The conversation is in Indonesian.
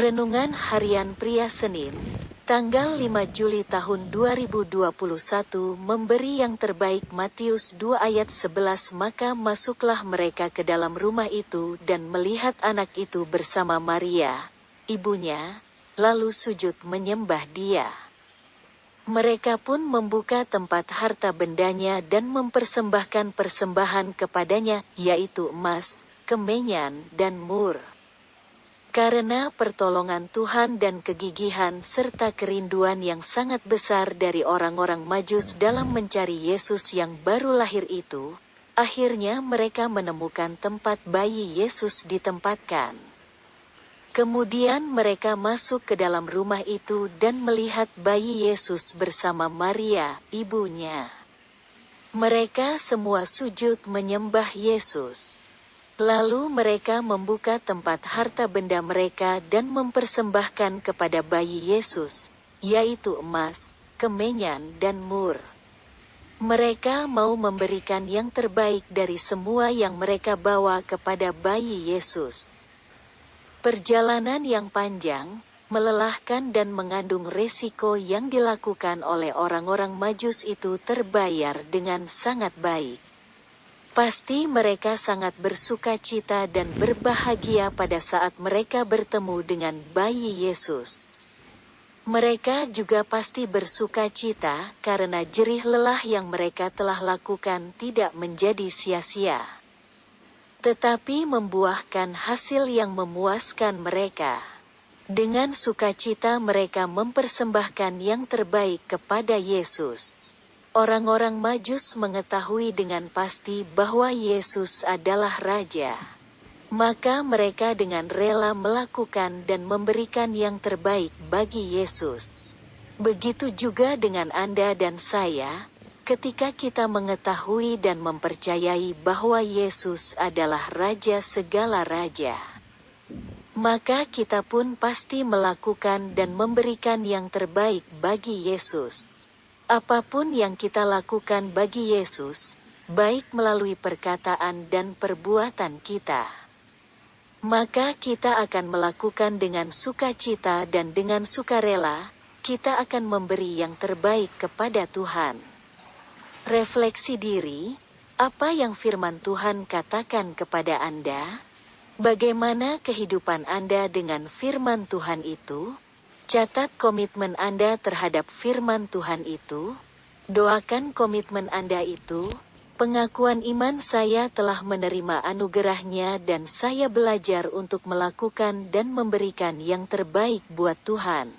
Renungan Harian Pria Senin, tanggal 5 Juli tahun 2021 memberi yang terbaik Matius 2 ayat 11 Maka masuklah mereka ke dalam rumah itu dan melihat anak itu bersama Maria, ibunya, lalu sujud menyembah dia. Mereka pun membuka tempat harta bendanya dan mempersembahkan persembahan kepadanya, yaitu emas, kemenyan, dan mur. Karena pertolongan Tuhan dan kegigihan serta kerinduan yang sangat besar dari orang-orang Majus dalam mencari Yesus yang baru lahir itu, akhirnya mereka menemukan tempat bayi Yesus ditempatkan. Kemudian mereka masuk ke dalam rumah itu dan melihat bayi Yesus bersama Maria, ibunya. Mereka semua sujud menyembah Yesus. Lalu mereka membuka tempat harta benda mereka dan mempersembahkan kepada bayi Yesus, yaitu emas, kemenyan, dan mur. Mereka mau memberikan yang terbaik dari semua yang mereka bawa kepada bayi Yesus. Perjalanan yang panjang, melelahkan dan mengandung resiko yang dilakukan oleh orang-orang Majus itu terbayar dengan sangat baik. Pasti mereka sangat bersuka cita dan berbahagia pada saat mereka bertemu dengan bayi Yesus. Mereka juga pasti bersuka cita karena jerih lelah yang mereka telah lakukan tidak menjadi sia-sia, tetapi membuahkan hasil yang memuaskan mereka. Dengan sukacita mereka mempersembahkan yang terbaik kepada Yesus. Orang-orang Majus mengetahui dengan pasti bahwa Yesus adalah Raja. Maka mereka dengan rela melakukan dan memberikan yang terbaik bagi Yesus. Begitu juga dengan Anda dan saya, ketika kita mengetahui dan mempercayai bahwa Yesus adalah Raja segala Raja. Maka kita pun pasti melakukan dan memberikan yang terbaik bagi Yesus. Apa pun yang kita lakukan bagi Yesus, baik melalui perkataan dan perbuatan kita, maka kita akan melakukan dengan sukacita dan dengan sukarela. Kita akan memberi yang terbaik kepada Tuhan. Refleksi diri: apa yang Firman Tuhan katakan kepada Anda? Bagaimana kehidupan Anda dengan Firman Tuhan itu? Catat komitmen Anda terhadap firman Tuhan itu. Doakan komitmen Anda itu. Pengakuan iman saya telah menerima anugerahnya dan saya belajar untuk melakukan dan memberikan yang terbaik buat Tuhan.